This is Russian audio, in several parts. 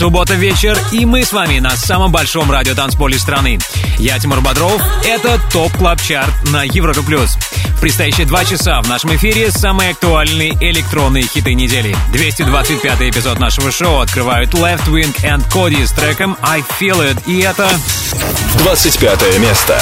Суббота вечер, и мы с вами на самом большом радиотанцполе страны. Я Тимур Бодров, это Top Club Chart на Европе Плюс. В предстоящие два часа в нашем эфире самые актуальные электронные хиты недели. 225 эпизод нашего шоу открывают Leftwing and Kody с треком I Feel It, и это... 25 место.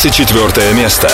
24 место.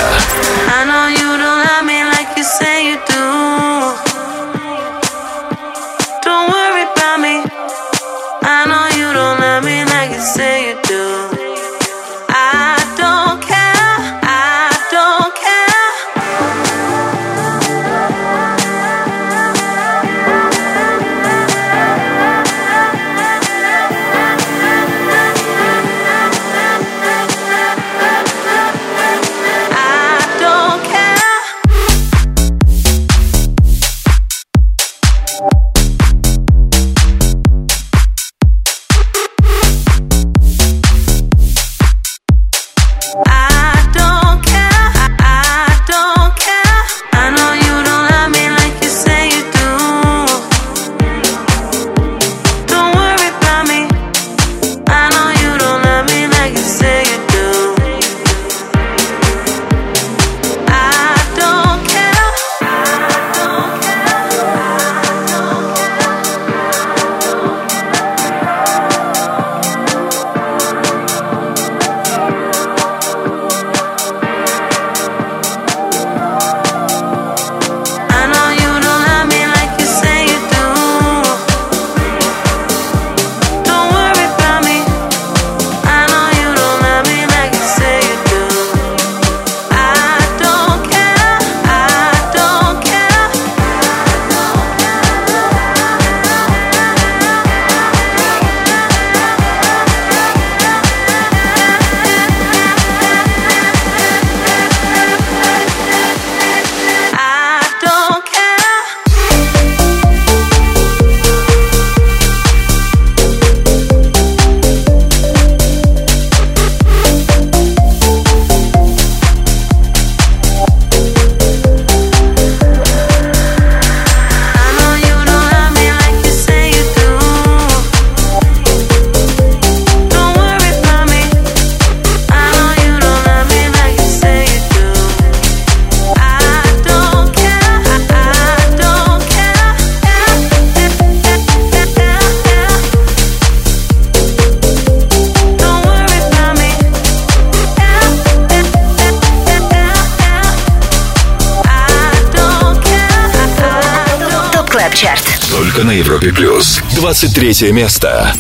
23 место.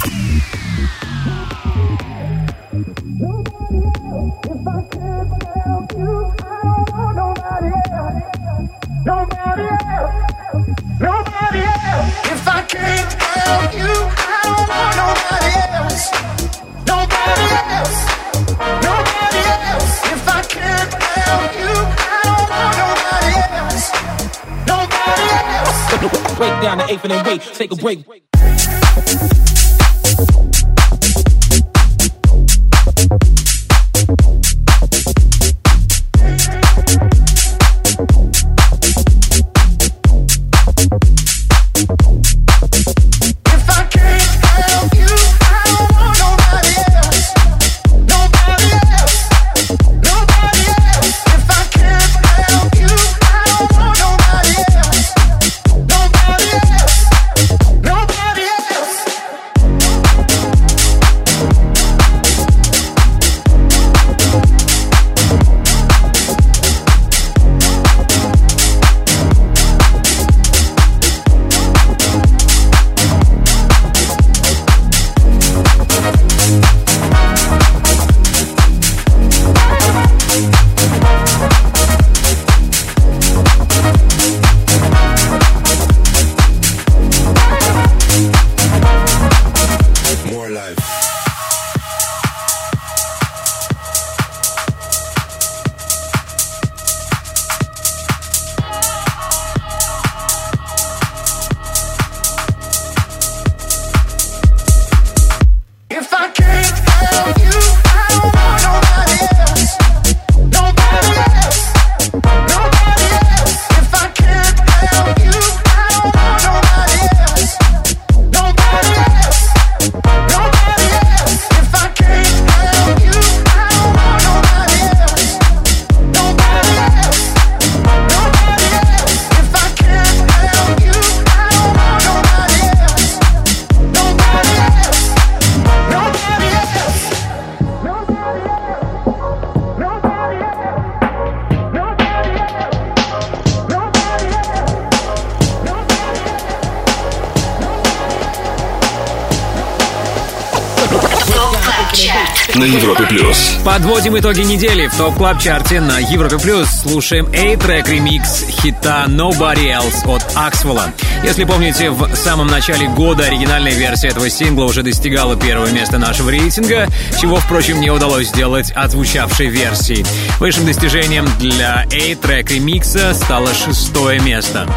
Подводим итоги недели в топ клаб чарте на Европе плюс. Слушаем A-трек ремикс хита Nobody Else от Аксвелла. Если помните, в самом начале года оригинальная версия этого сингла уже достигала первого места нашего рейтинга, чего, впрочем, не удалось сделать отзвучавшей версии. Высшим достижением для A-трек ремикса стало шестое место.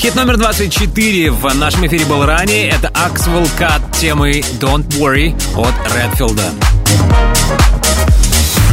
Хит номер 24 в нашем эфире был ранее. Это Axwell Cut темы Don't Worry от Редфилда.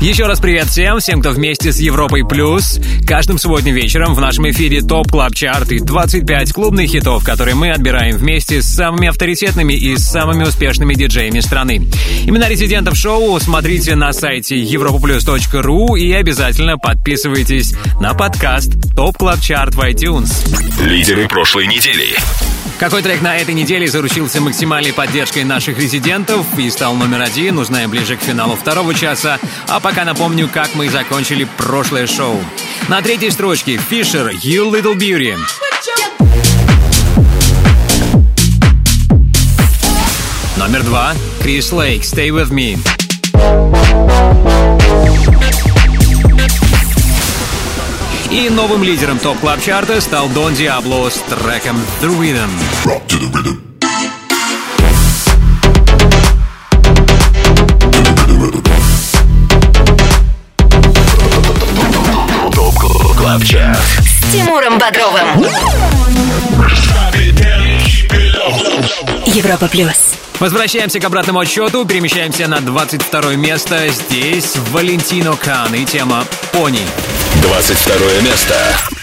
Еще раз привет всем, всем, кто вместе с Европой Плюс. Каждым субботним вечером в нашем эфире Top Club Chart и 25 клубных хитов, которые мы отбираем вместе с самыми авторитетными и самыми успешными диджеями страны. Имена резидентов шоу смотрите на сайте europaplus.ru и обязательно подписывайтесь на подкаст Top Club Chart в iTunes. Лидеры прошлой недели. Какой трек на этой неделе заручился максимальной поддержкой наших резидентов и стал номер один, узнаем ближе к финалу второго часа. А пока напомню, как мы закончили прошлое шоу. На третьей строчке Fisher You Little Beauty. Номер два Крис Лейк Stay With Me. И новым лидером топ клаб чарта стал Дон Диабло с треком The Rhythm. ТОП КЛАБ ЧАРТ С Тимуром Бодровым. Европа плюс. Возвращаемся к обратному отсчету, перемещаемся на 22 место. Здесь Валентино Кан и тема «Пони». 22 место.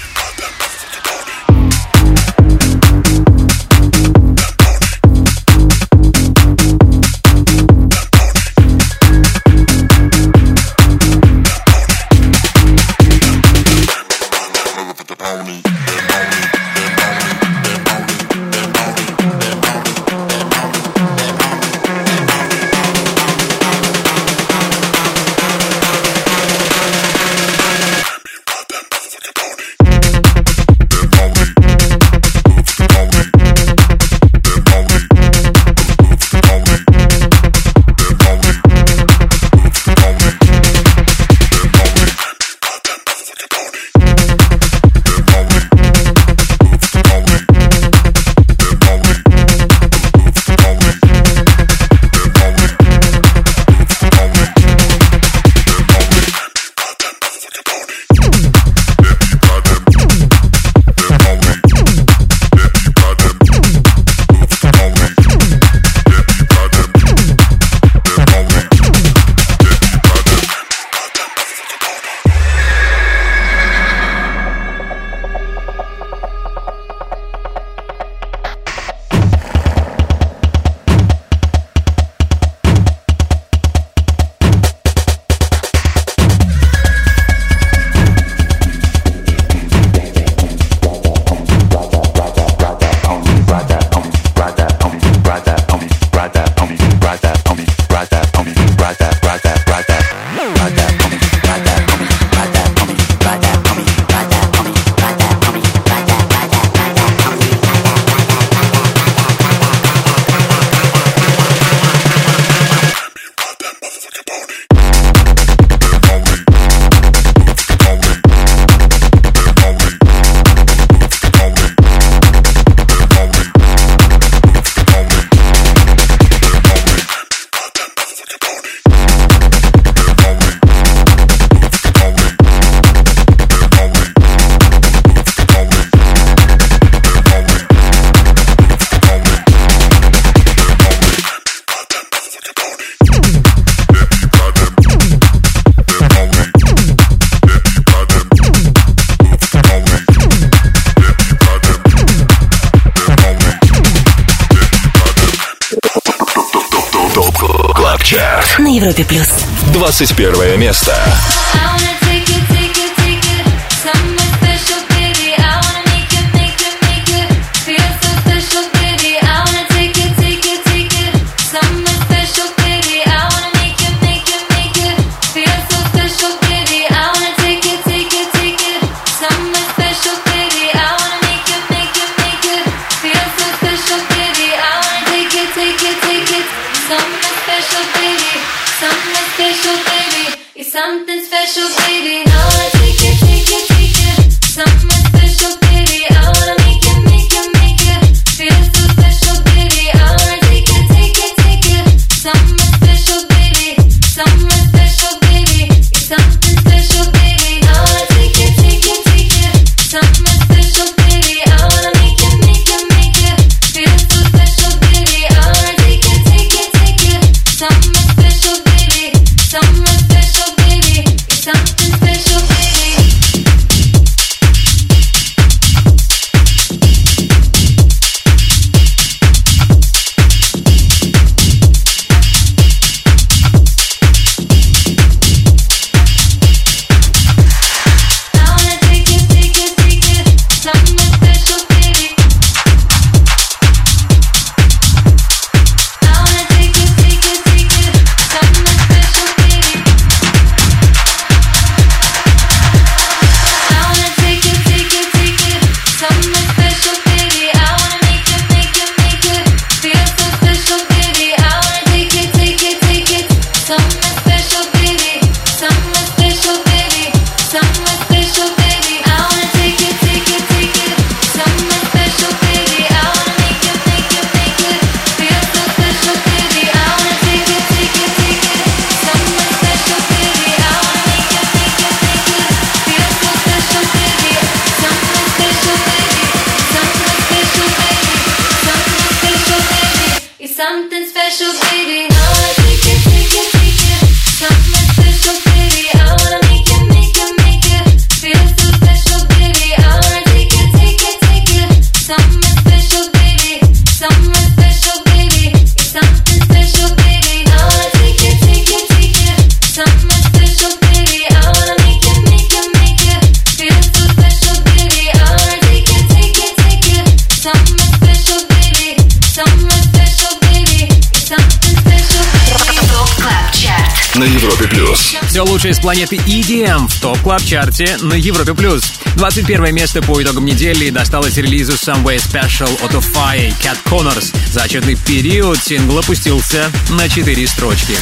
всем в Top Club Chart е на Европе+. плюс. 21 место по итогам недели досталось релизу Somewhere Special от Offaiah Cat Connors. За отчетный период сингл опустился на 4 строчки.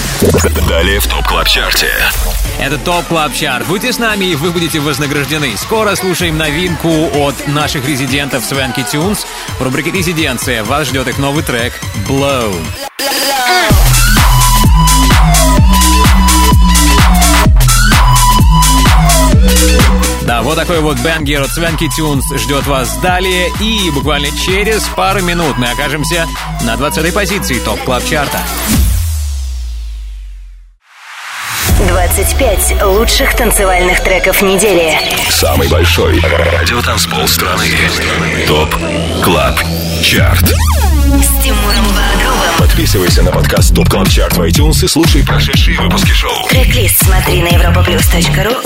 Далее в Top Club Chart е Это Top Club Chart Будьте с нами, и вы будете вознаграждены. Скоро слушаем новинку от наших резидентов Swanky Tunes. В рубрике «Резиденция» вас ждет их новый трек «Blow». такой вот banger от Swanky Tunes ждет вас далее. И буквально через пару минут мы окажемся на 20-й позиции Top Club Chart а. 25 лучших танцевальных треков недели. Самый большой радиотанцпол страны. Top Club Chart. Подписывайся на подкаст Top Club Chart в iTunes и слушай прошедшие выпуски шоу. Трек-лист смотри на europaplus.ru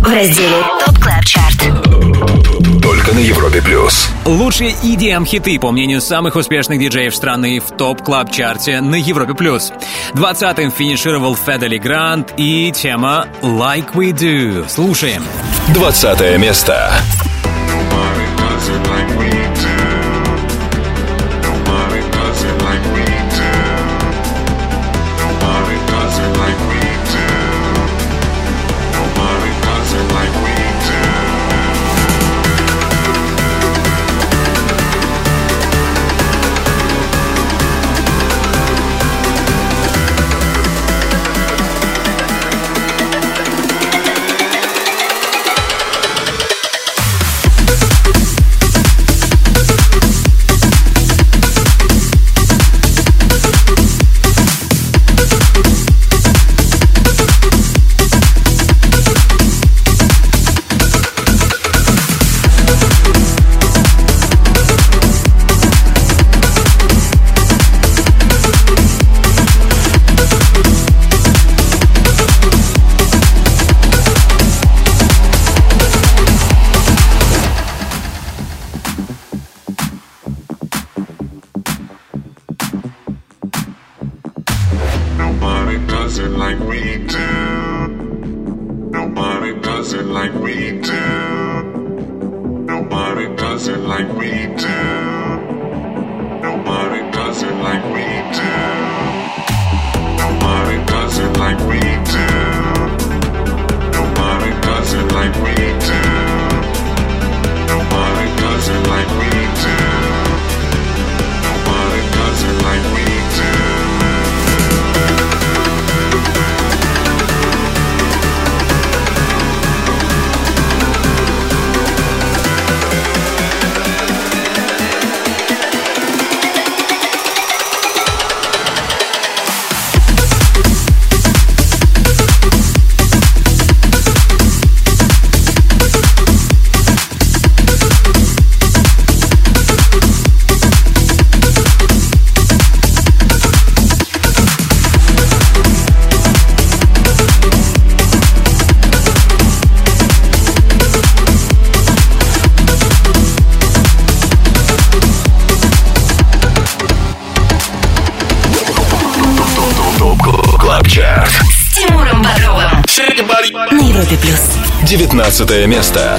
в разделе Top Club Chart. Только на Европе Плюс. Лучшие EDM-хиты, по мнению самых успешных диджеев страны, в Top Club Чарте на Европе Плюс. 20-м финишировал Fedde Le Grand и тема Like We Do. Слушаем. 20 место. 15 место.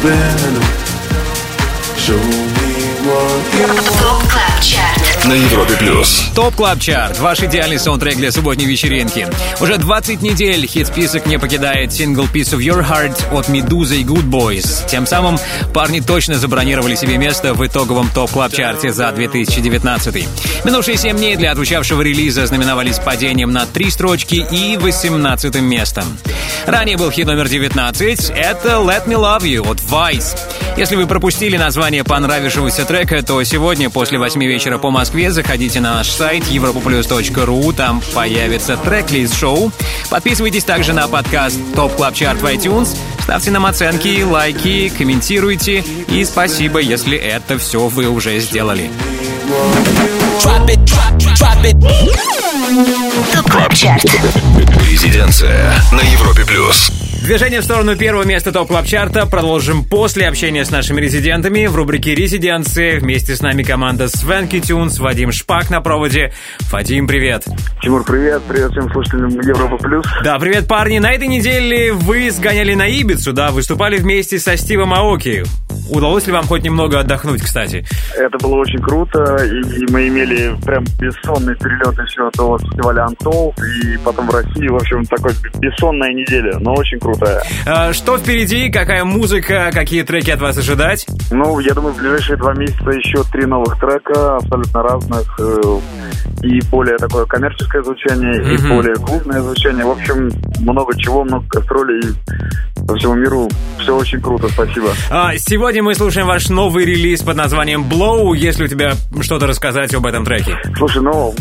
Subliminal. Show me what you want. На Европе плюс. Top Club Chart, ваш идеальный саундтрек для субботней вечеринки. Уже 20 недель хит-список не покидает сингл Piece of Your Heart от Медузы и Good Boys. Тем самым парни точно забронировали себе место в итоговом Top Club Чарте за 2019. Минувшие 7 дней для отзвучавшего релиза знаменовались падением на 3 строчки и 18 местом. Ранее был хит номер 19, это Let Me Love You от Vice. Если вы пропустили название понравившегося трека, то сегодня после 8 вечера по Москве заходите на наш сайт europoplus.ru, там появится трек-лист шоу. Подписывайтесь также на подкаст Top Club Chart в iTunes, ставьте нам оценки, лайки, комментируйте и спасибо, если это все вы уже сделали. ТОП КЛАБ ЧАРТ Резиденция на Европе плюс. Движение в сторону первого места топ клаб чарта продолжим после общения с нашими резидентами в рубрике «Резиденции». Вместе с нами команда Свенки Тюнс, Вадим Шпак на проводе. Вадим, привет. Тимур, привет, привет всем слушателям Европа Плюс. Да, привет, парни. На этой неделе вы сгоняли на Ибицу, да, выступали вместе со Стивом Аоки. Удалось ли вам хоть немного отдохнуть, кстати? Это было очень круто, и мы имели прям бессонный перелет еще до фестиваля Антол, и потом в России, в общем, такой бессонная неделя, но очень крутая. А, что впереди, какая музыка, какие треки от вас ожидать? Ну, я думаю, в ближайшие два месяца еще три новых трека, абсолютно разных, э, и более такое коммерческое звучание, и Мгм. более клубное звучание. В общем, много чего, много гастролей по всему миру. Все очень круто, спасибо. А, Сегодня мы слушаем ваш новый релиз под названием Blow. Если у тебя что-то рассказать об этом треке. Слушай, ну,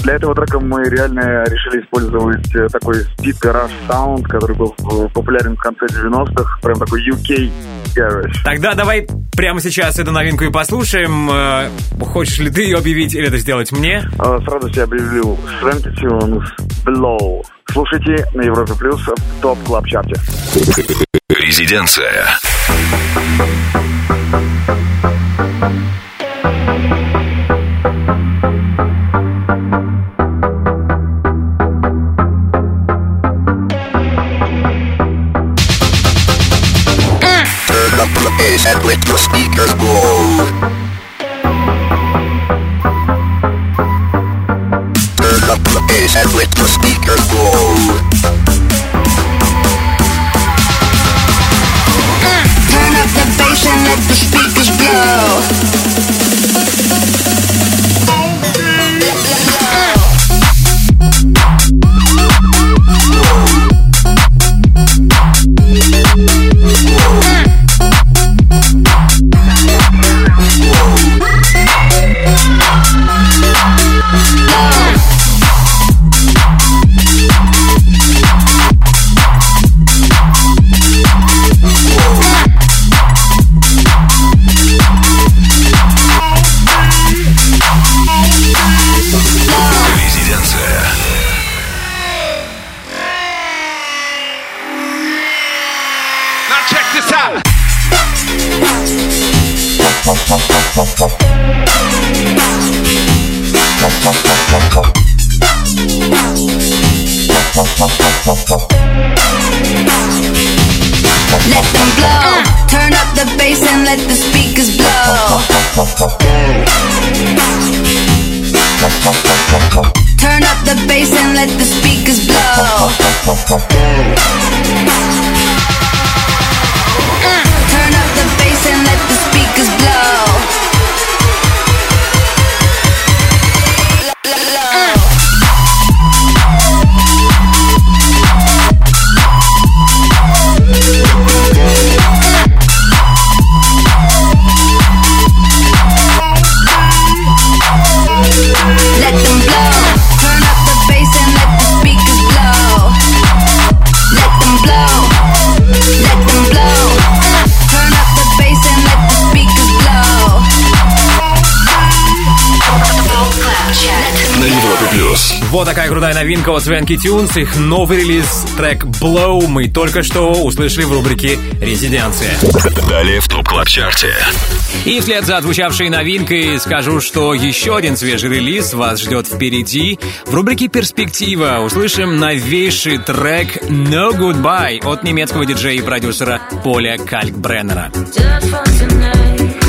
для этого трека мы реально решили использовать э, такой speed garage sound, который был э, популярен в конце 90-х, прям такой UK garage. Тогда давай прямо сейчас эту новинку и послушаем. Э, Хочешь ли ты ее объявить или это сделать мне? Э, С радостью объявлю Swanky Tunes Below. Слушайте на Европе Плюс в топ клаб чарте Резиденция. Turn let the speakers blow. Новинка от Swanky Tunes. Их новый релиз, трек Blow, мы только что услышали в рубрике «Резиденция». Далее в Top Club Чарте. И вслед за отзвучавшей новинкой скажу, что еще один свежий релиз вас ждет впереди. В рубрике «Перспектива» услышим новейший трек «No Goodbye» от немецкого диджея и продюсера Поля Калькбреннера. Just for tonight,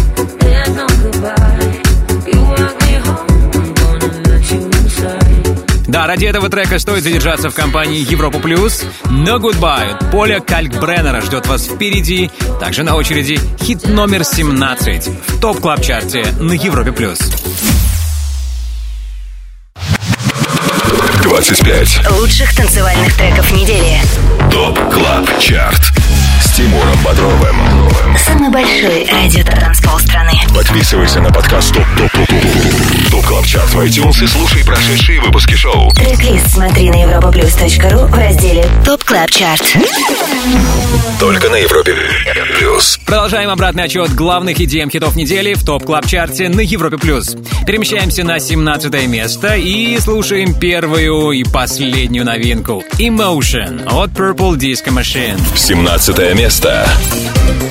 Да, ради этого трека стоит задержаться в компании Европа Плюс. No Goodbye от Поля Калькбреннера ждет вас впереди. Также на очереди хит номер 17 в Top Club чарте на Европе Плюс. 25. Лучших танцевальных треков недели. Top Club Chart. С Тимуром Бодровым. Самый большой радио-танцпол страны. Подписывайся на подкаст Top Top Top Top Top Club Chart в iTunes и слушай прошедшие выпуски шоу. Трек-лист смотри на europaplus.ru в разделе Top Club Chart. Только на Европе плюс. Продолжаем обратный отсчет главных EDM хитов недели в Top Club чарте на Европе плюс. Перемещаемся на 17 место и слушаем первую и последнюю новинку Emotion от Purple Disco Machine. 17 место. Emotion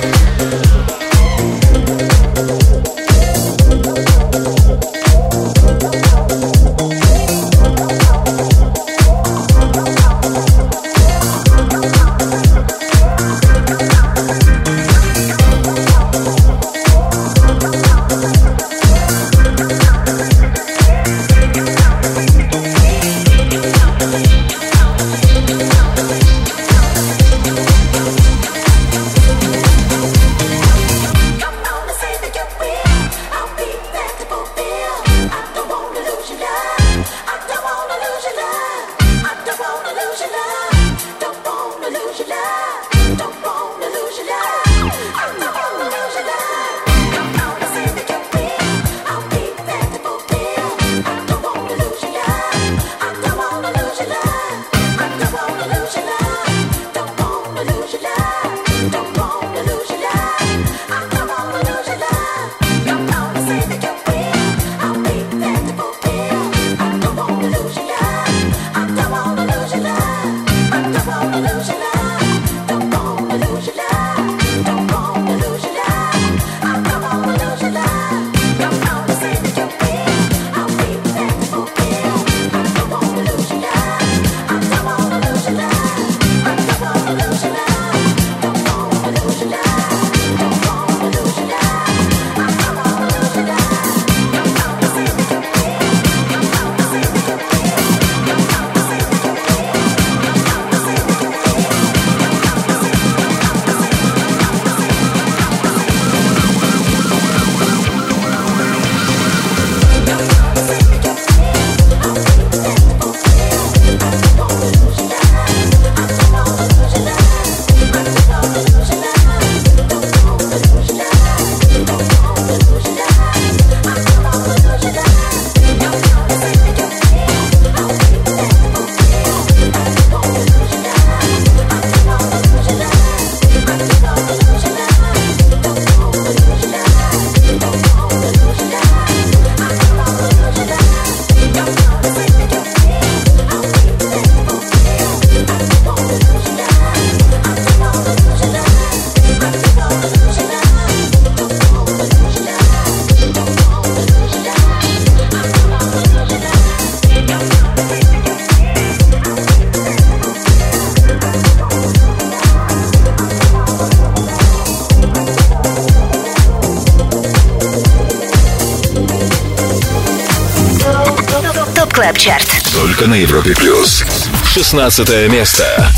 Европе плюс. 16 место.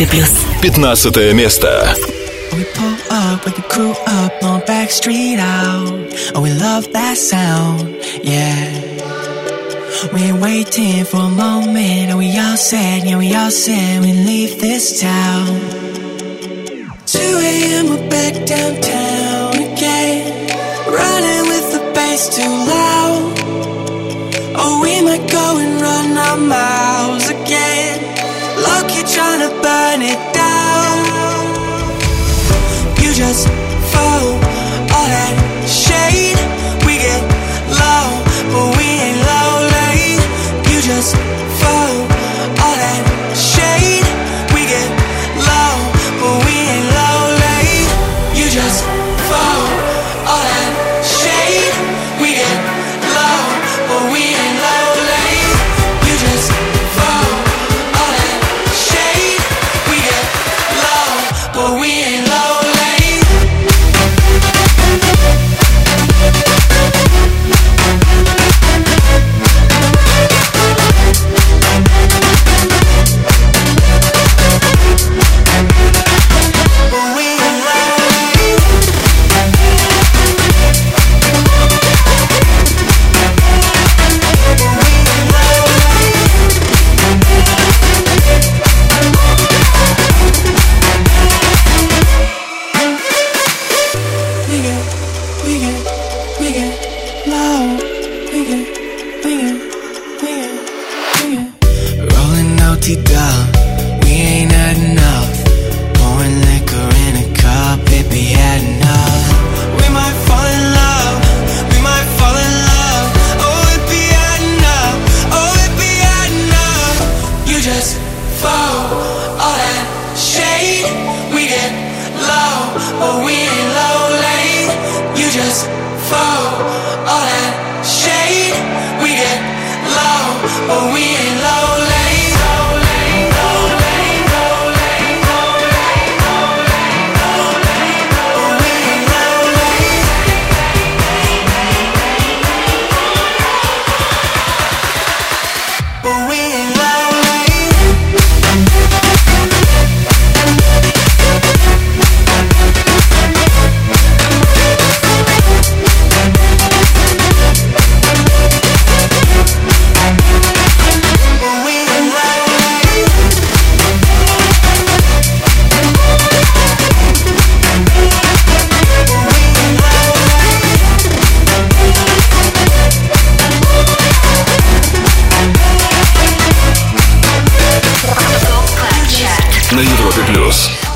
Европе плюс. 15 место. We pull up, with the crew up on back street out. Oh, we love that sound, yeah. We're waiting for a moment, and we all said, yeah, we all said we leave this town. 2 a.m., we're back downtown again. Running with the bass too loud. Oh, we might go and run our mouth.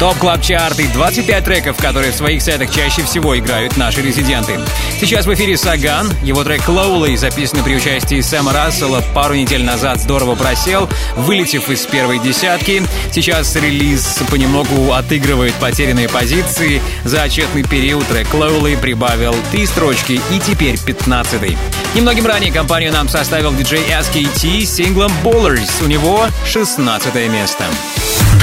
Top Club Chart и 25 треков, которые в своих сетах чаще всего играют наши резиденты. Сейчас в эфире Саган. Его трек Lowly, записанный при участии Сэма Рассела, пару недель назад здорово просел, вылетев из первой десятки. Сейчас релиз понемногу отыгрывает потерянные позиции. За отчетный период трек Lowly прибавил три строчки и теперь 15 -й. Немногим ранее компанию нам составил диджей SKT с синглом Ballers. У него 16 место.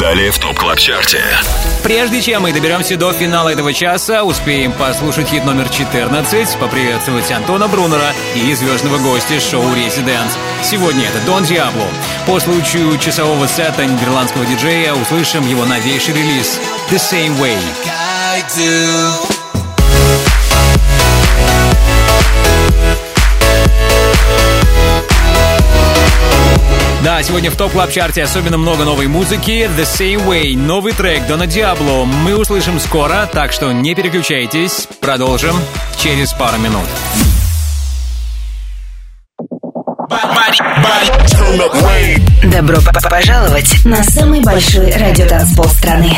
Далее в ТОП КЛАБ ЧАРТе. Прежде чем мы доберемся до финала этого часа, успеем послушать хит номер 14, поприветствовать Антона Брунера и звездного гостя шоу «Резиденс». Сегодня это Дон Диабло. По случаю часового сета нидерландского диджея услышим его новейший релиз «The Same Way». Да, сегодня в топ клаб чарте особенно много новой музыки. The Same Way, новый трек Дона Диабло мы услышим скоро, так что не переключайтесь. Продолжим через пару минут. Добро пожаловать на самый большой радиотанцпол страны.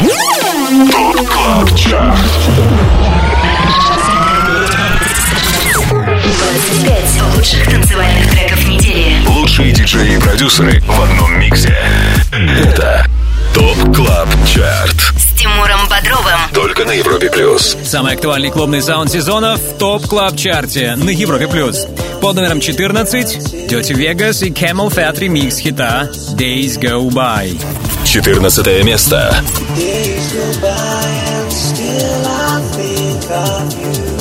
25 лучших танцевальных треков недели. Лучшие диджеи и продюсеры в одном миксе. Это ТОП КЛАБ ЧАРТ. С Тимуром Бодровым. Только на Европе Плюс. Самый актуальный клубный саунд сезона в топ клаб чарте на Европе плюс. Под номером 14 Dirty Vegas и Camel Fat ремикс хита Days Go By. 14 место. Days go by and still I think of you.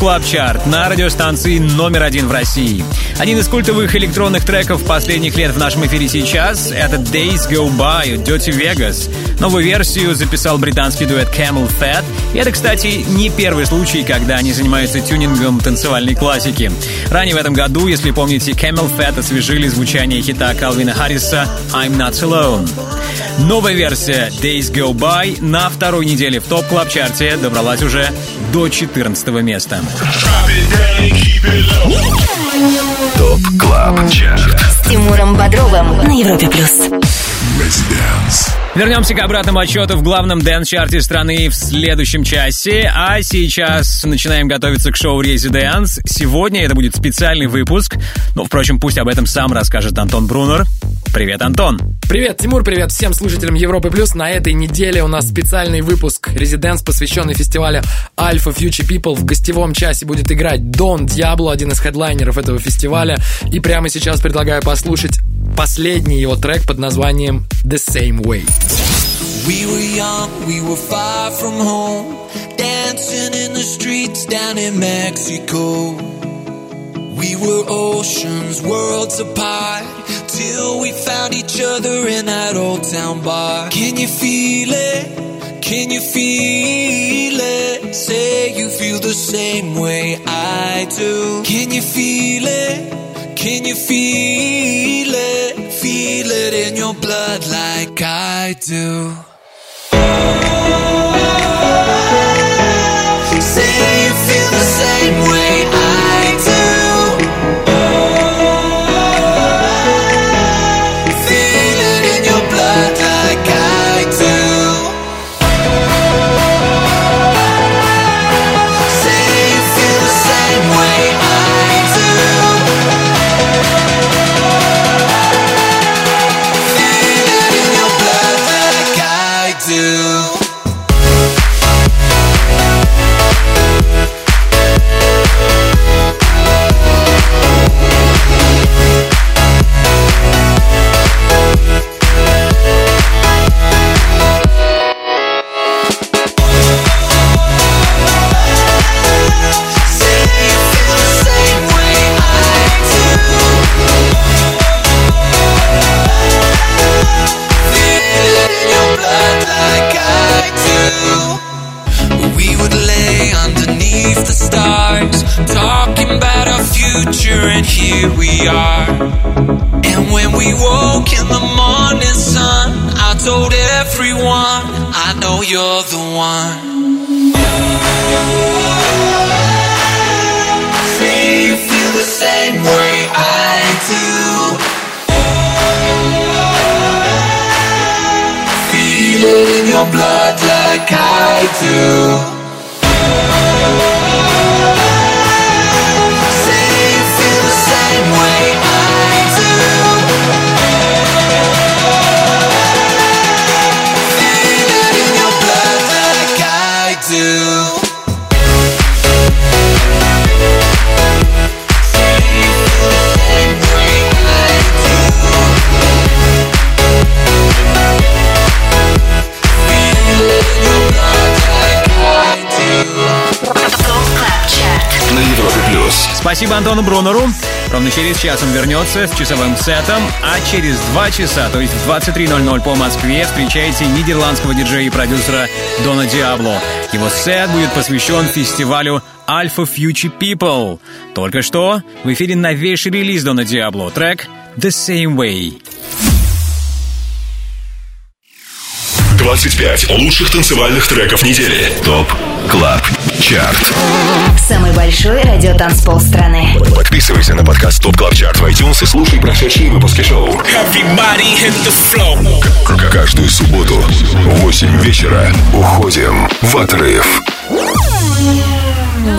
Club Chart на радиостанции номер один в России. Один из культовых электронных треков последних лет в нашем эфире сейчас — это Days Go By Dirty Vegas. Новую версию записал британский дуэт CamelPhat. И это, кстати, не первый случай, когда они занимаются тюнингом танцевальной классики. Ранее в этом году, если помните, CamelPhat освежили звучание хита Калвина Харриса «I'm Not Alone». Новая версия Days Go By на второй неделе в Top Club чарте добралась уже до 14 места. Top Club Chart С Тимуром Бодровым на Европе плюс. Вернемся к обратному отсчету в главном dance-чарте страны в следующем часе. А сейчас начинаем готовиться к шоу «Residance». Сегодня это будет специальный выпуск. Но, впрочем, пусть об этом сам расскажет Антон Брунер. Привет, Антон. Привет, Тимур, привет всем слушателям Европы Плюс. На этой неделе у нас специальный выпуск «Residance», посвященный фестивалю Alpha Future People. В гостевом часе будет играть Дон Диабло, один из хедлайнеров этого фестиваля. И прямо сейчас предлагаю послушать последний его трек под названием «The Same Way». We were young, we were far from home, dancing in the streets down in Mexico. We were oceans, worlds apart, till we found each other in that old town bar. Can you feel it? Can you feel it? Say you feel the same way I do. Can you feel it? Can you feel it? Feel it in your blood like I do. You're the one. You feel the same way I do. Feel it in your blood like I do. Спасибо Антону Брунеру. Ровно через час он вернется с часовым сетом, а через два часа, то есть в 23.00 по Москве, встречайте нидерландского диджея и продюсера Дона Диабло. Его сет будет посвящен фестивалю Alpha Future People. Только что в эфире новейший релиз Дона Диабло, трек The Same Way. 25 лучших танцевальных треков недели. ТОП КЛАБ ЧАРТ. Самый большой радиотанцпол страны. Подписывайся на подкаст ТОП КЛАБ ЧАРТ в iTunes и слушай прошедшие выпуски шоу. К- Каждую субботу в 8 вечера уходим в отрыв.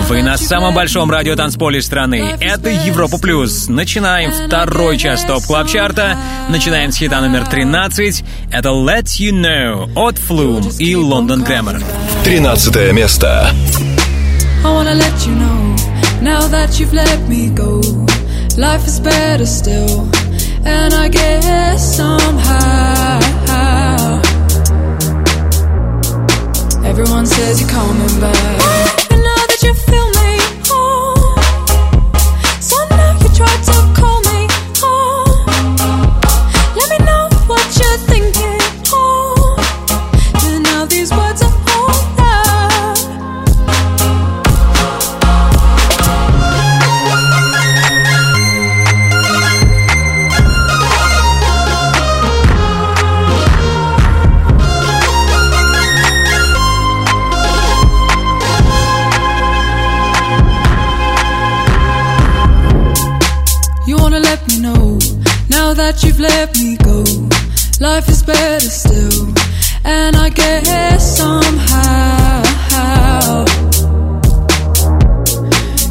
Вы на самом большом радиотанцполе страны. Это Европа Плюс. Начинаем второй час топ клаб чарта. Начинаем с хита номер 13. Это Let You Know от Flume и London Grammar. 13 место. I wanna let you know now that you've let me go. Life is better still, and I guess somehow everyone says you're coming back. And now that you feel let me go. Life is better still, and I guess somehow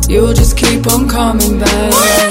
you'll just keep on coming back.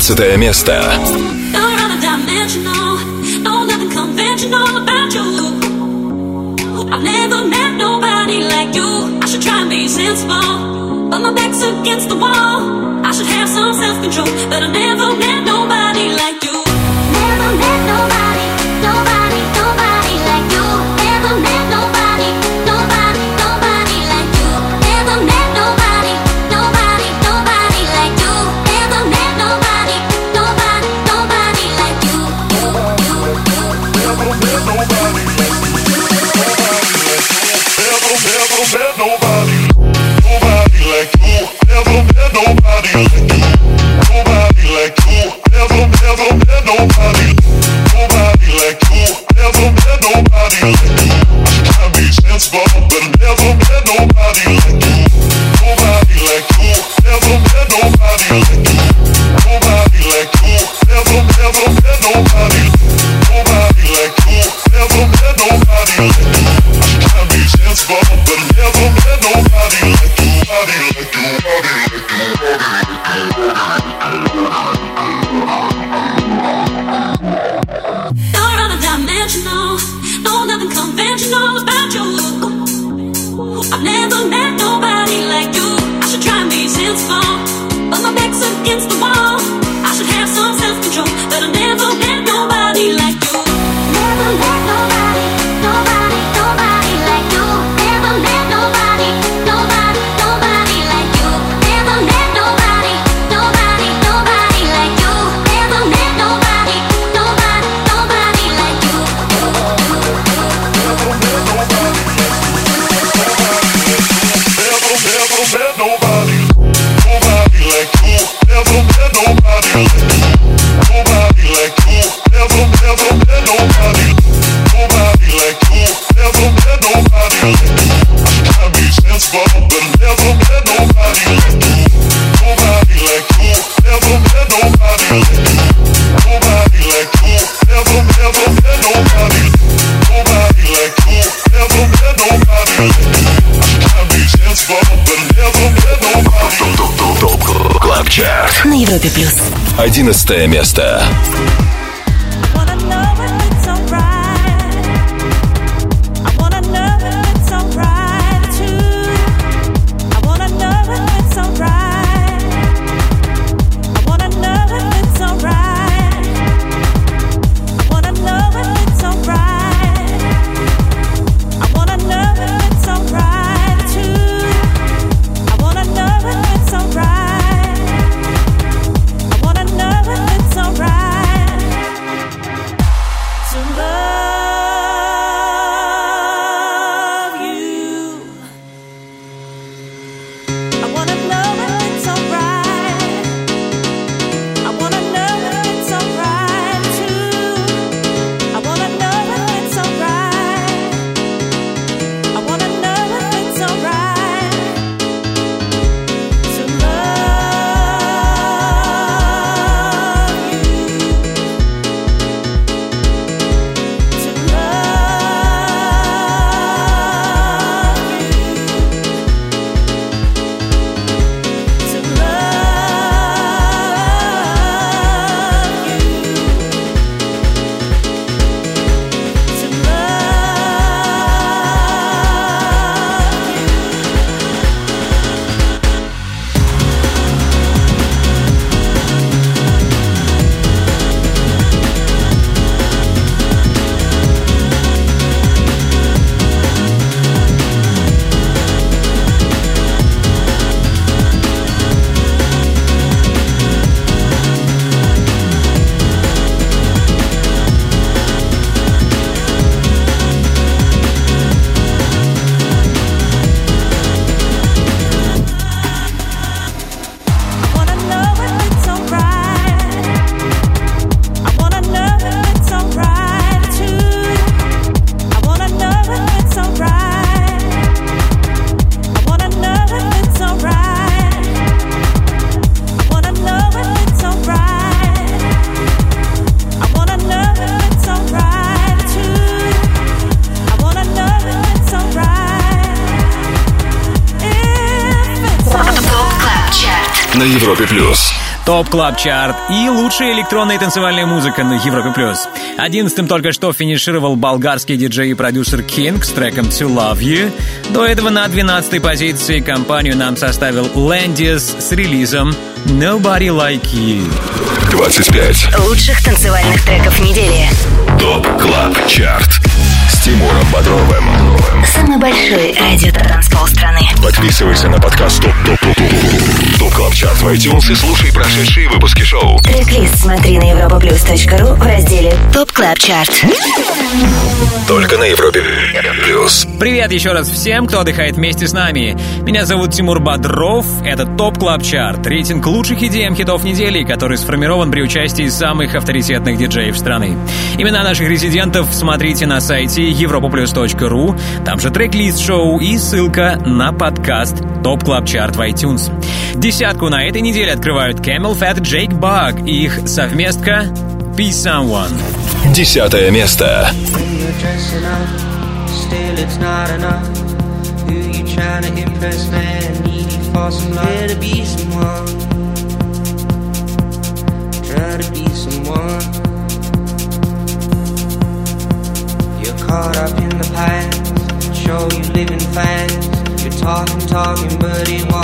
15 место. But my back's against the wall. I should have some self-control, but I never. Европе плюс. Одиннадцатое место. Плюс. Top Club Chart и лучшая электронная танцевальная музыка на Европе+. плюс. Одиннадцатым только что финишировал болгарский диджей и продюсер King с треком «To Love You». До этого на 12-й позиции компанию нам составил Landis с релизом «Nobody Like You». 25. Лучших танцевальных треков недели. Top Club Chart С Тимуром Бодровым Самый большой радио-танцпол страны. Подписывайся на подкаст Top Top Top Top Top Club Chart в iTunes и слушай прошедшие выпуски шоу Трек-лист смотри на europaplus.ru в разделе Top Club Chart. Только на Европе плюс. Привет еще раз всем, кто отдыхает вместе с нами. Меня зовут Тимур Бодров. Это Top Club Chart, рейтинг лучших EDM хитов недели, который сформирован при участии самых авторитетных диджеев страны. Имена наших резидентов смотрите на сайте europaplus.ru. Там же трек-лист шоу и ссылка на подкаст ТОП Клаб Чарт в iTunes. Десятку на этой неделе открывают Camel Fat Jake Bug и их совместка Be Someone. Десятое место. you're dressing up, still it's not enough. Who you trying to impress, man? Need you for some love. Try to be someone. Try to be someone. Caught up in the past. Show you living fast. You're talking, talking, but ain't walking.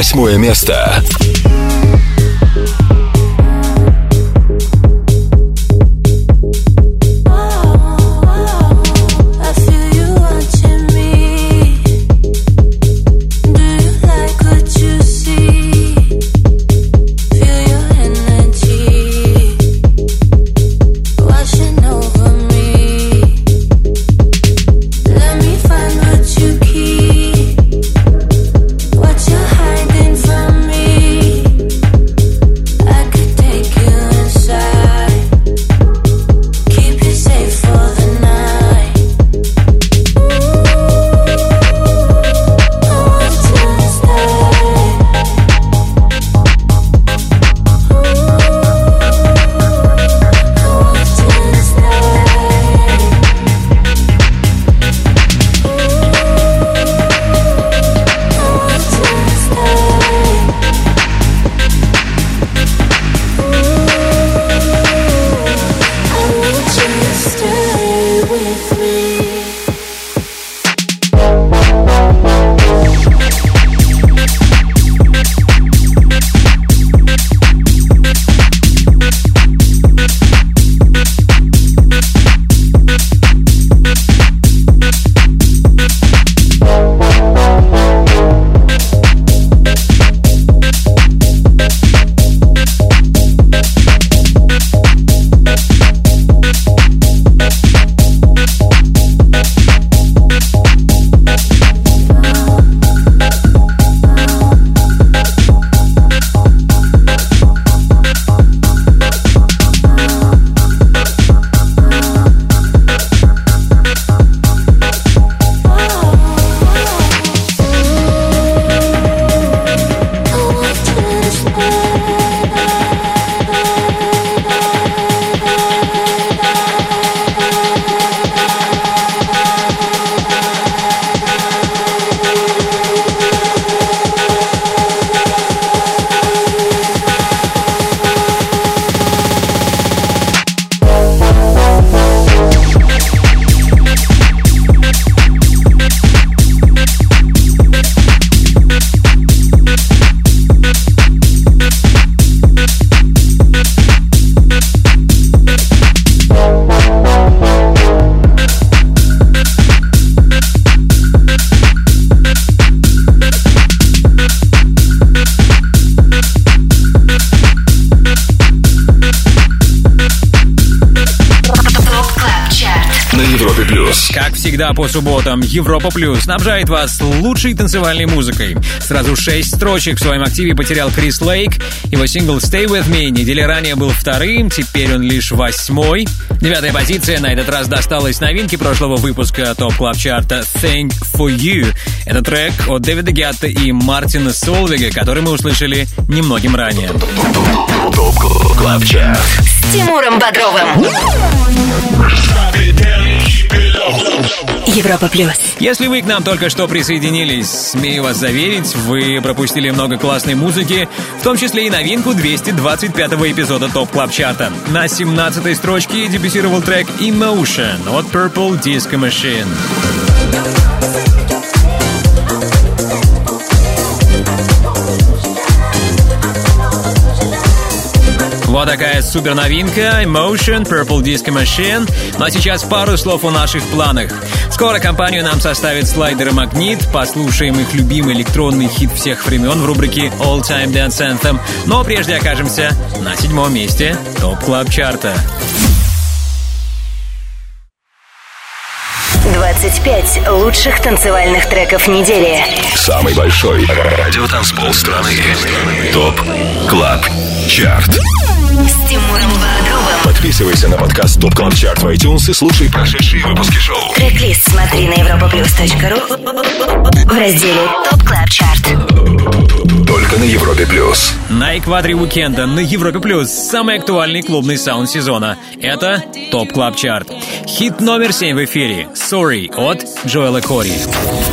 Восьмое место. По субботам, Европа Плюс снабжает вас лучшей танцевальной музыкой. Сразу шесть строчек в своем активе потерял Крис Лейк. Его сингл «Stay With Me» неделю ранее был вторым, теперь он лишь восьмой. Девятая позиция на этот раз досталась новинке прошлого выпуска топ клаб чарта «Thank For You». Это трек от Дэвида Гетта и Мартина Солвига, который мы услышали немногим ранее. ТОП КЛАБ ЧАРТ С Тимуром Бодровым. Европа Плюс. Если вы к нам только что присоединились, смею вас заверить, вы пропустили много классной музыки, в том числе и новинку 225-го эпизода Top Club Чарта. На 17-й строчке дебютировал трек Emotion от Purple Disco Machine. Вот такая супер новинка Emotion, Purple Disco Machine. Ну а сейчас пару слов о наших планах. Скоро компанию нам составит Slider & Magnit. Послушаем их любимый электронный хит всех времен в рубрике All Time Dance Anthem. Но прежде окажемся на седьмом месте Top Club Чарта. 25 лучших танцевальных треков недели. Самый большой радиотанцпол страны. Top Club ЧАРТ С Тимуром Бодровым. Подписывайся на подкаст ТОП КЛАБ ЧАРТ в iTunes и слушай прошедшие выпуски шоу. Трек-лист смотри на europaplus.ru в разделе ТОП Клаб Чарт. Только на Европе Плюс. На экваторе уикенда на Европе Плюс самый актуальный клубный саунд сезона. Это ТОП Клаб Чарт. Хит номер 7 в эфире «Sorry» от Джоэла Кори.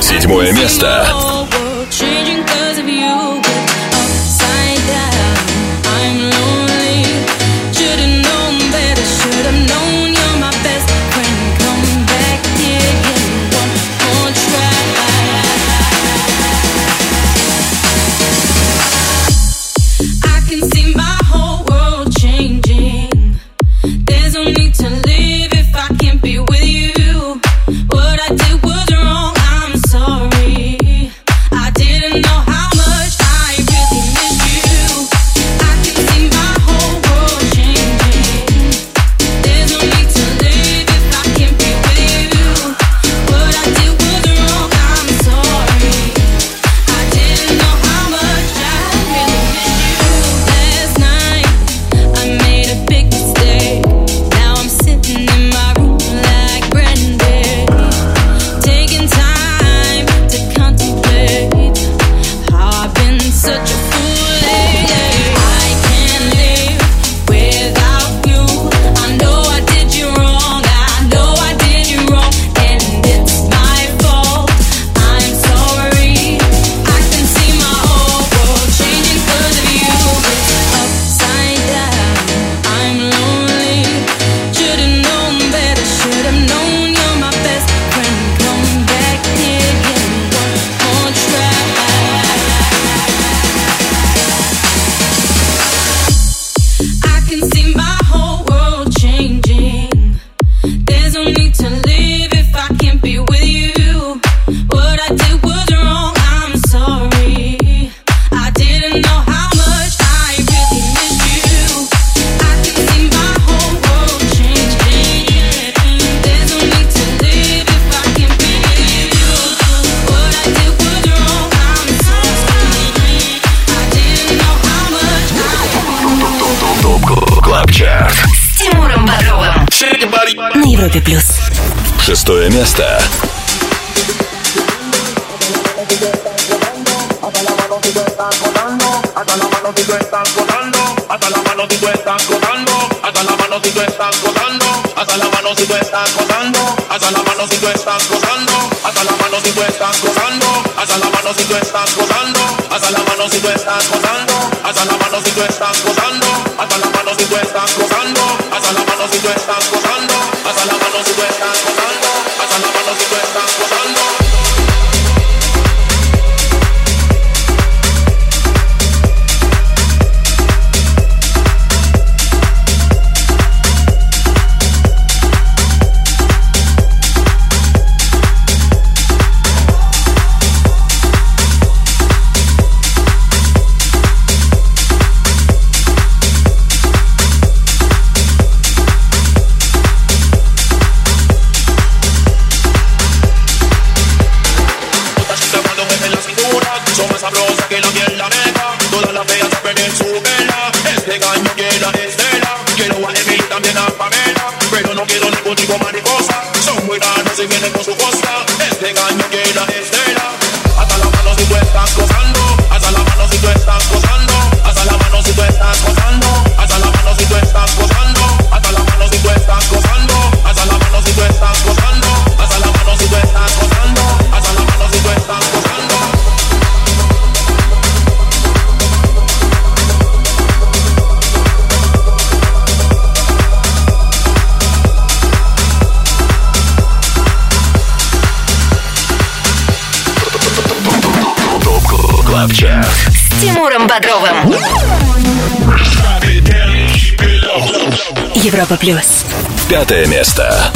Седьмое место. Европе Плюс. Шестое место. Hasta la mano si tú estás gozando, hasta la mano si tú estás gozando, Европа плюс. Пятое место.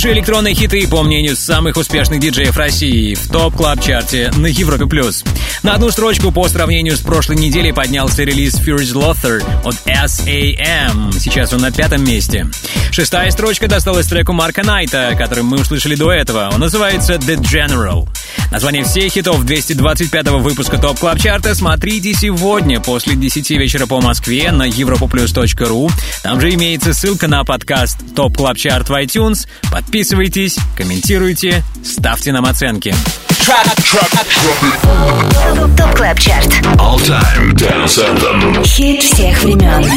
Лучшие электронные хиты, по мнению самых успешных диджеев России, в топ клаб чарте на Европе+. плюс. На одну строчку по сравнению с прошлой неделей поднялся релиз Furious Lothar от S.A.M. Сейчас он на пятом месте. Шестая строчка досталась треку Марка Найта, который мы услышали до этого. Он называется The General. Название всех хитов 225-го выпуска ТОП Клаб Чарта смотрите сегодня после 10 вечера по Москве на europaplus.ru. Там же имеется ссылка на подкаст ТОП Клаб Чарт в iTunes. Подписывайтесь, комментируйте, ставьте нам оценки. ТОП Клаб Чарт. All Time Dance Anthem. Хит всех времен.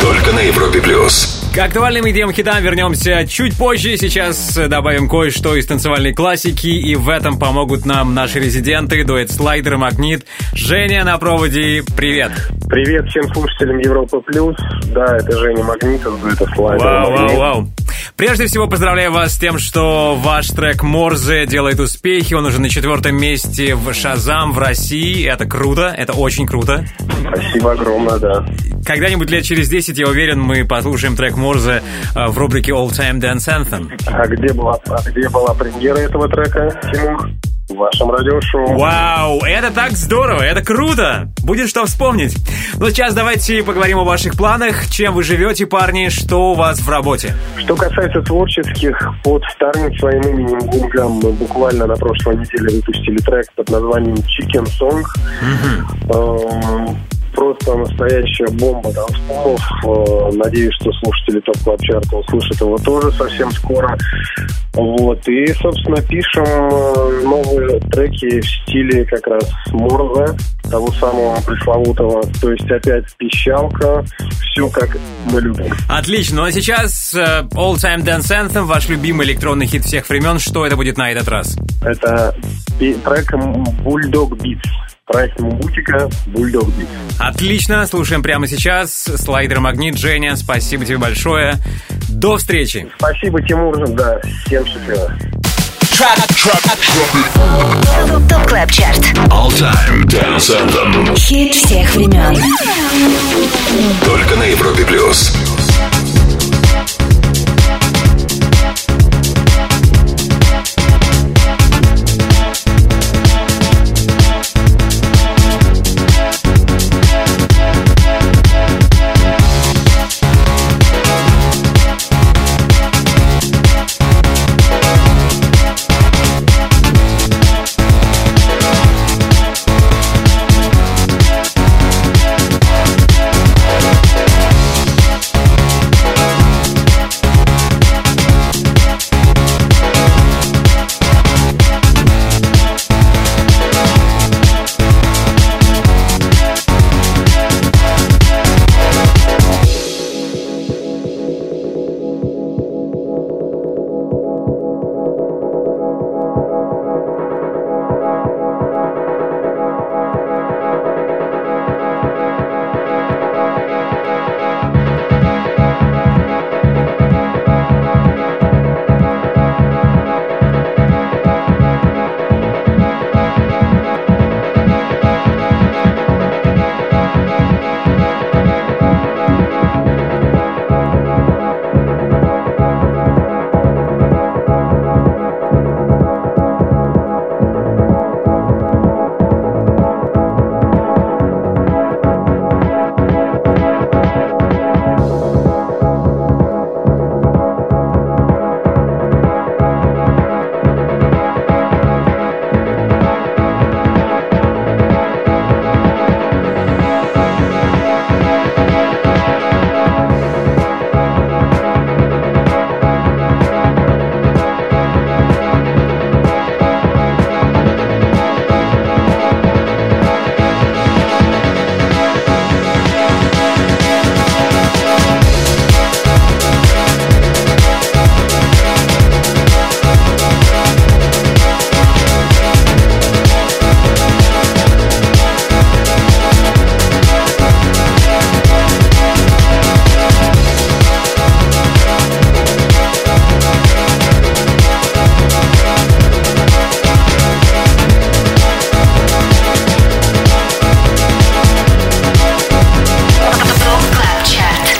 Только на Европе плюс. К актуальным EDM хитам вернемся чуть позже. Сейчас добавим кое-что из танцевальной классики, и в этом помогут нам наши резиденты, дуэт Слайдер и Магнит. Женя на проводе, привет! Привет всем слушателям Европы Плюс. Да, это Женя Магнитов, это Слайдер. Вау, вау, Магнит. вау. Прежде всего, поздравляю вас с тем, что ваш трек Морзе делает успехи. Он уже на четвертом месте в Шазам в России. Это круто, это очень круто. Спасибо огромное, да. Когда-нибудь лет через 10, я уверен, мы послушаем трек Морзе э, в рубрике All Time Dance Anthem. А где была, а где была премьера этого трека, Тимур? В вашем радиошоу. Вау, это так здорово, это круто! Будет что вспомнить. Ну, сейчас давайте поговорим о ваших планах. Чем вы живете, парни, что у вас в работе? Что касается творческих, под вторым своим именем Гумгам мы буквально на прошлой неделе выпустили трек под названием Chicken Song. Эм, Просто настоящая бомба танцполов. Э, Надеюсь, что слушатели топ клаб чарта услышат его тоже совсем скоро. Вот. И, собственно, пишем э, новые треки в стиле как раз Морзе, того самого пресловутого. То есть опять пищалка, все как мы любим. Отлично, ну а сейчас э, All Time Dance Anthem, ваш любимый электронный хит всех времен. Что это будет на этот раз? Это трек Bulldog Beats. Проект Мубутика Bulldog Beats. Отлично, слушаем прямо сейчас. Слайдер Магнит, Женя, спасибо тебе большое. До встречи. Спасибо, Тимур. Да, всем счастливо. ТОП Клаб Чарт. All Time Dance Anthem. Хит всех времен. Только на Европе плюс.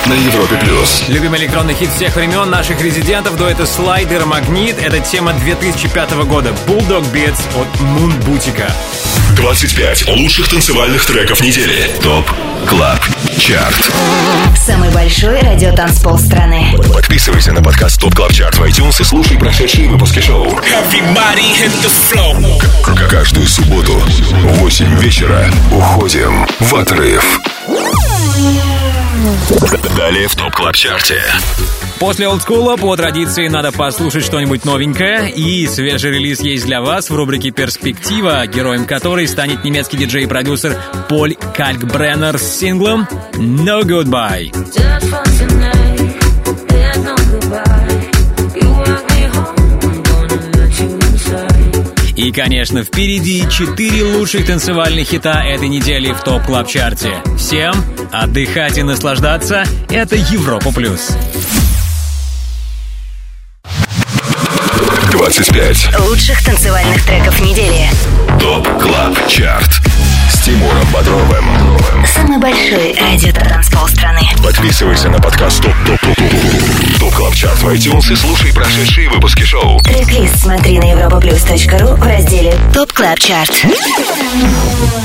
На Европе плюс. Любимый электронный хит всех времен наших резидентов дуэта Слайдер Магнит. Это тема 2005 года. Bulldog Beats от Moon Бутика. 25 лучших танцевальных треков недели. ТОП КЛАБ ЧАРТ. Самый большой радиотанцпол страны. Подписывайся на подкаст ТОП КЛАБ ЧАРТ в iTunes и слушай прошедшие выпуски шоу. Каждую субботу в 8 вечера уходим в отрыв. Далее в ТОП КЛАБ ЧАРТе. После олдскула по традиции надо послушать что-нибудь новенькое, и свежий релиз есть для вас в рубрике «Перспектива», героем которой станет немецкий диджей и продюсер Поль Калькбреннер с синглом «No Goodbye». И, конечно, впереди четыре лучших танцевальных хита этой недели в ТОП Клаб Чарте. Всем отдыхать и наслаждаться — это Европа+. плюс. 25 Лучших танцевальных треков недели. ТОП КЛАБ ЧАРТ Тимуром Бодровым. Самый большой радиотанцпол страны. Подписывайся на подкаст ТОП ТОП ТОП ТОП ТОП КЛАБ ЧАРТ в iTunes и слушай прошедшие выпуски шоу. Трек-лист смотри на europaplus.ru в разделе ТОП Клаб Чарт.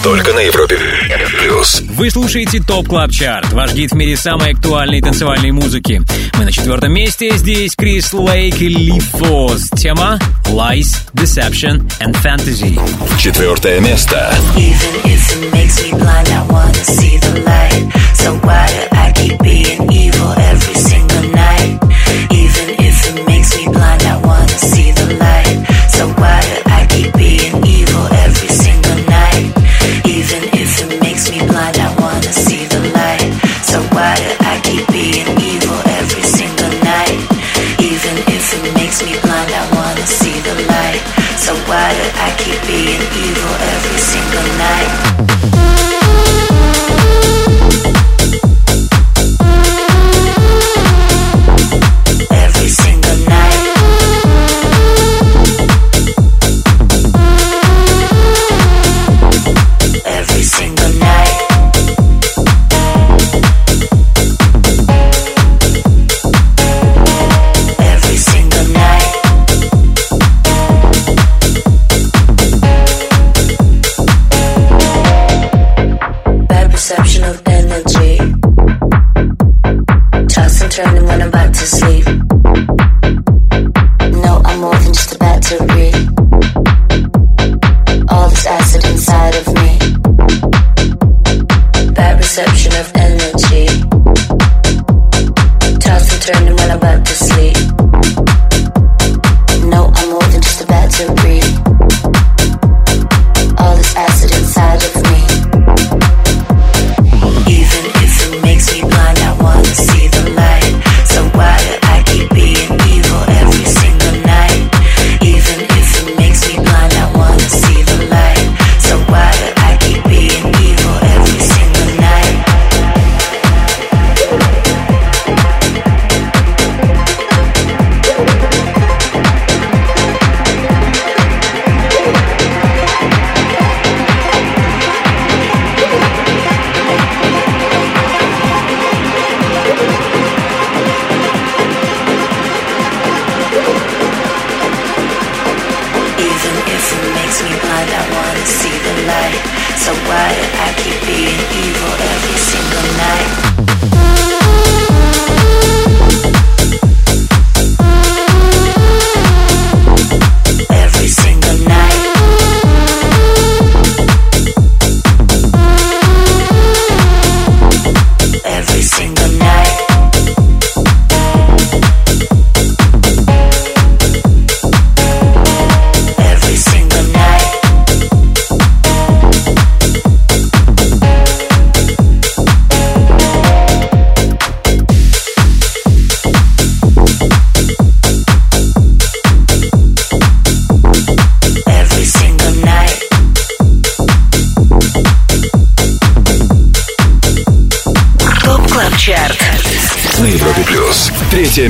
Только на Европе плюс. Вы слушаете ТОП Клаб Чарт, ваш гид в мире самой актуальной танцевальной музыки. Мы на четвертом месте, здесь Крис Лейк и Ли Фос. Тема Lies, Deception and Fantasy. Четвертое место. Even if it makes me blind, I wanna see the light. So why do I keep being evil every single night? Even if it makes me blind, I wanna see the light. So why do I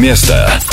место.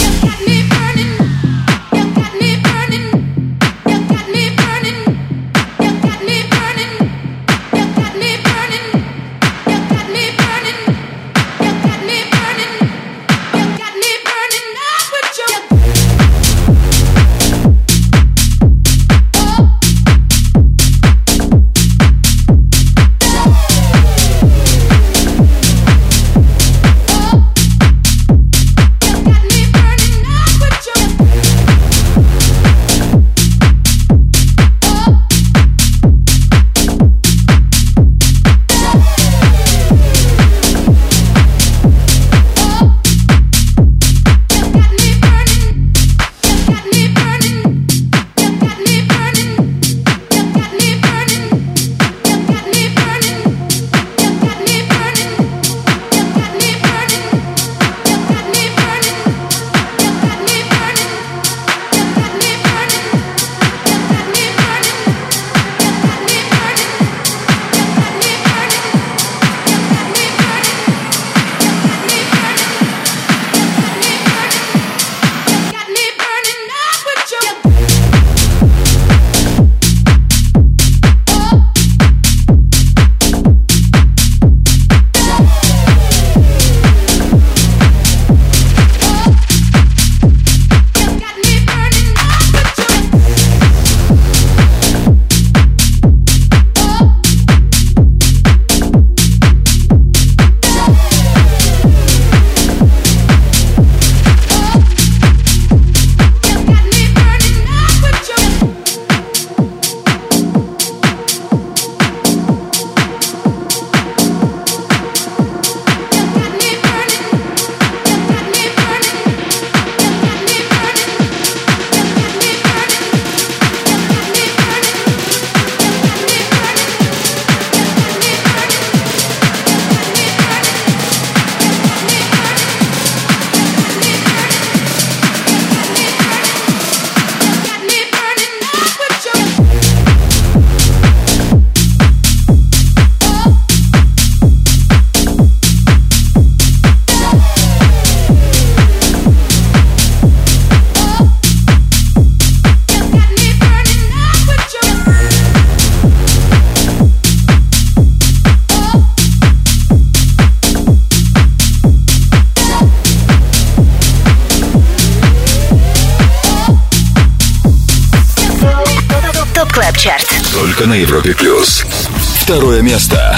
Место.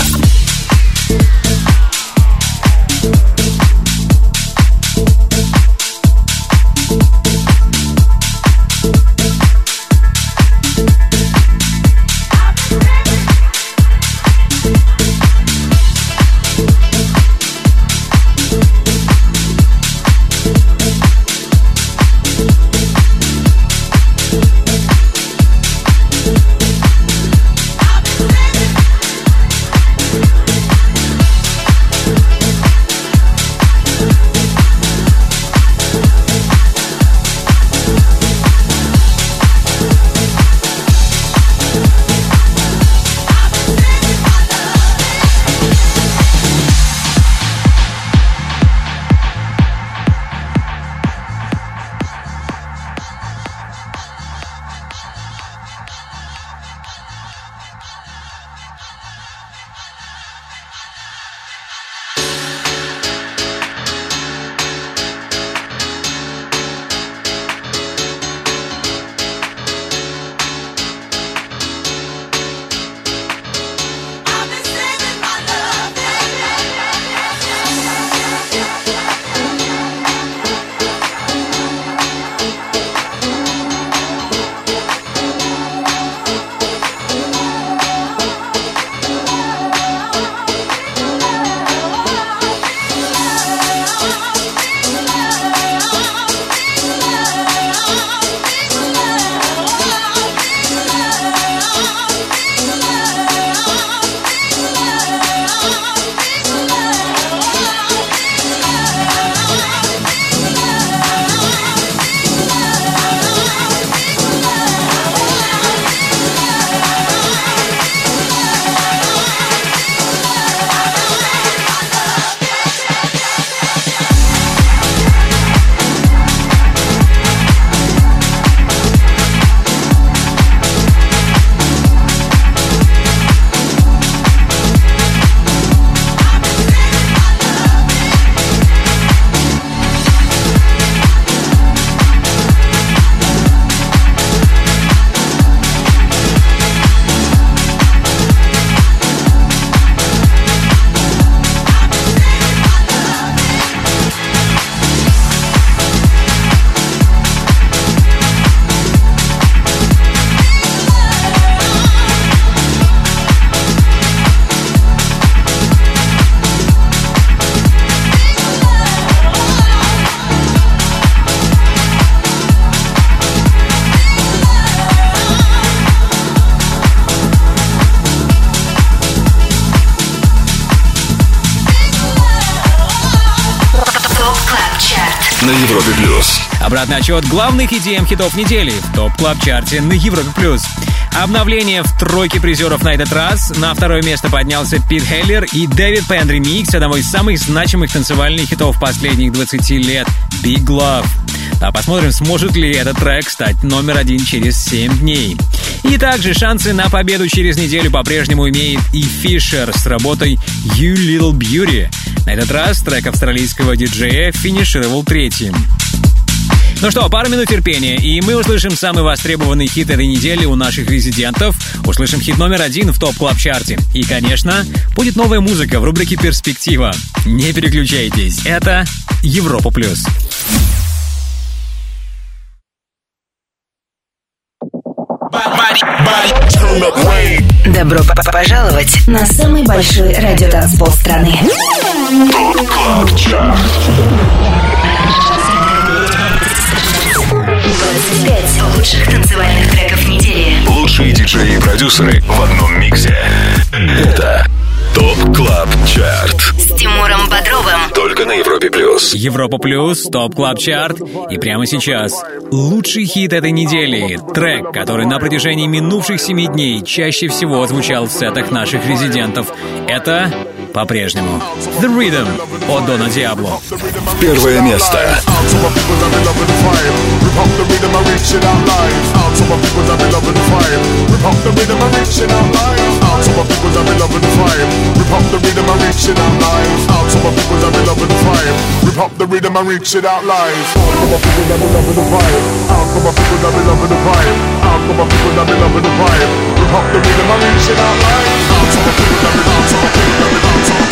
Обратный отсчет главных EDM хитов недели в ТОП Клаб Чарте на Европе+. плюс. Обновление в тройке призеров на этот раз. На второе место поднялся Пит Хеллер и Дэвид Пен ремикс одного из самых значимых танцевальных хитов последних 20 лет «Big Love». А посмотрим, сможет ли этот трек стать номер один через 7 дней. И также шансы на победу через неделю по-прежнему имеет и Фишер с работой «You Little Beauty». На этот раз трек австралийского диджея финишировал третьим. Ну что, пару минут терпения, и мы услышим самый востребованный хит этой недели у наших резидентов. Услышим хит номер один в топ клаб чарте И, конечно, будет новая музыка в рубрике «Перспектива». Не переключайтесь, это Европа+. плюс. Добро п- пожаловать на самый большой радиотанцпол страны. ТОП Клаб Чарт. 25 лучших танцевальных треков недели. Лучшие диджеи и продюсеры в одном миксе. Это ТОП Клаб Чарт. С Тимуром Бодровым. Только на Европе плюс. Европа Плюс, Топ Клаб Чарт. И прямо сейчас лучший хит этой недели. Трек, который на протяжении минувших семи дней чаще всего звучал в сетах наших резидентов. Это по-прежнему The Rhythm от Дона Диабло. Первое место. The rhythm and reach it out live. Out to my people that be loving the vibe. The out to my people that be loving the vibe. Out to my people that be loving the vibe. Loving the the rhythm and reach it out live. Out to my people that be to my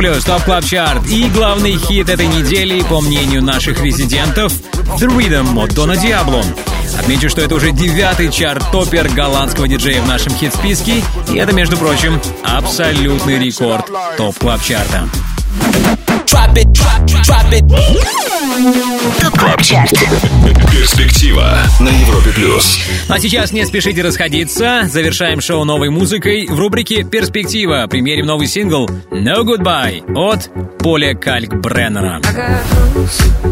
Плюс, топ клаб чарт и главный хит этой недели, по мнению наших резидентов, The Rhythm от Дона Диабло. Отмечу, что это уже девятый чарт-топер голландского диджея в нашем хит-списке, и это, между прочим, абсолютный рекорд топ клаб чарта Drop it, drop, drop it. ТОП КЛАБ ЧАРТ Перспектива на Европе плюс. А сейчас не спешите расходиться. Завершаем шоу новой музыкой в рубрике «Перспектива». Примерим новый сингл «No Goodbye» от Поля Кальк Бреннера. I got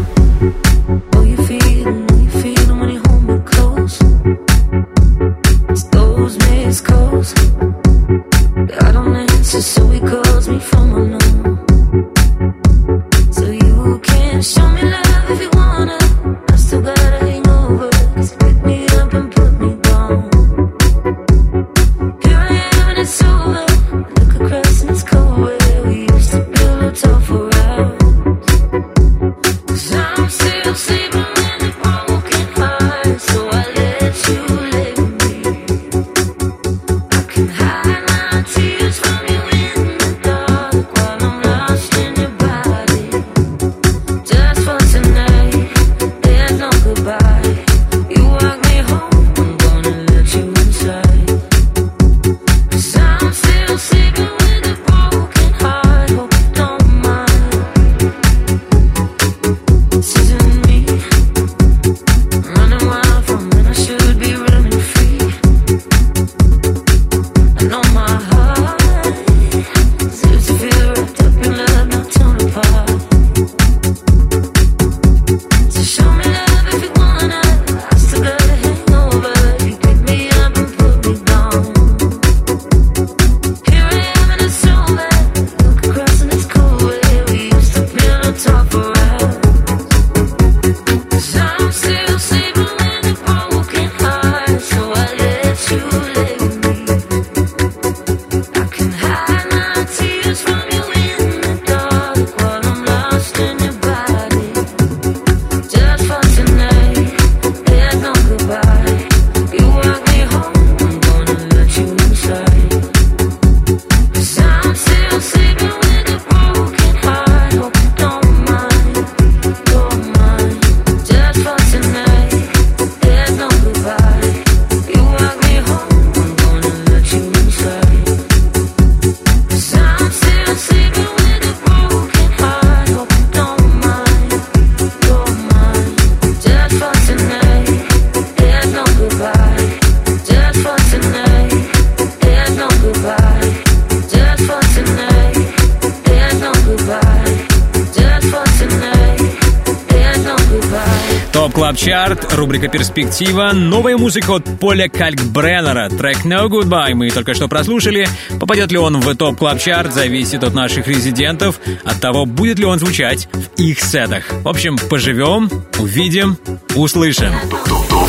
Чарт, рубрика «Перспектива», новая музыка от Поля Калькбреннера, трек «No Goodbye» мы только что прослушали. Попадет ли он в ТОП Клаб Чарт, зависит от наших резидентов, от того, будет ли он звучать в их сетах. В общем, поживем, увидим, услышим.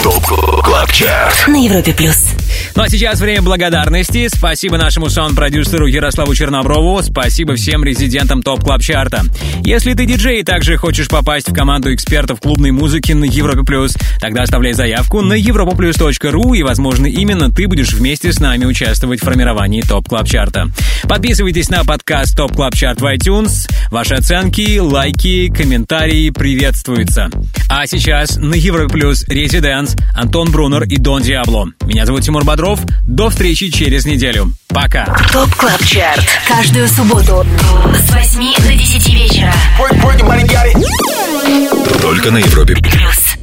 ТОП КЛАБ ЧАРТ На Европе плюс. Ну а сейчас время благодарности. Спасибо нашему саунд-продюсеру Ярославу Черноброву. Спасибо всем резидентам ТОП Клаб Чарта. Если ты диджей и также хочешь попасть в команду экспертов клубной музыки на Европе Плюс, тогда оставляй заявку на europaplus.ru и, возможно, именно ты будешь вместе с нами участвовать в формировании ТОП Клаб Чарта. Подписывайтесь на подкаст ТОП Клаб Чарт в iTunes. Ваши оценки, лайки, комментарии приветствуются. А сейчас на Европе Плюс резидент Антон Брунер и Дон Диабло. Меня зовут Тимур Бодров. До встречи через неделю. Пока. ТОП Клаб Чарт. Каждую субботу с 8 до 10 вечера. Только на Европе Плюс.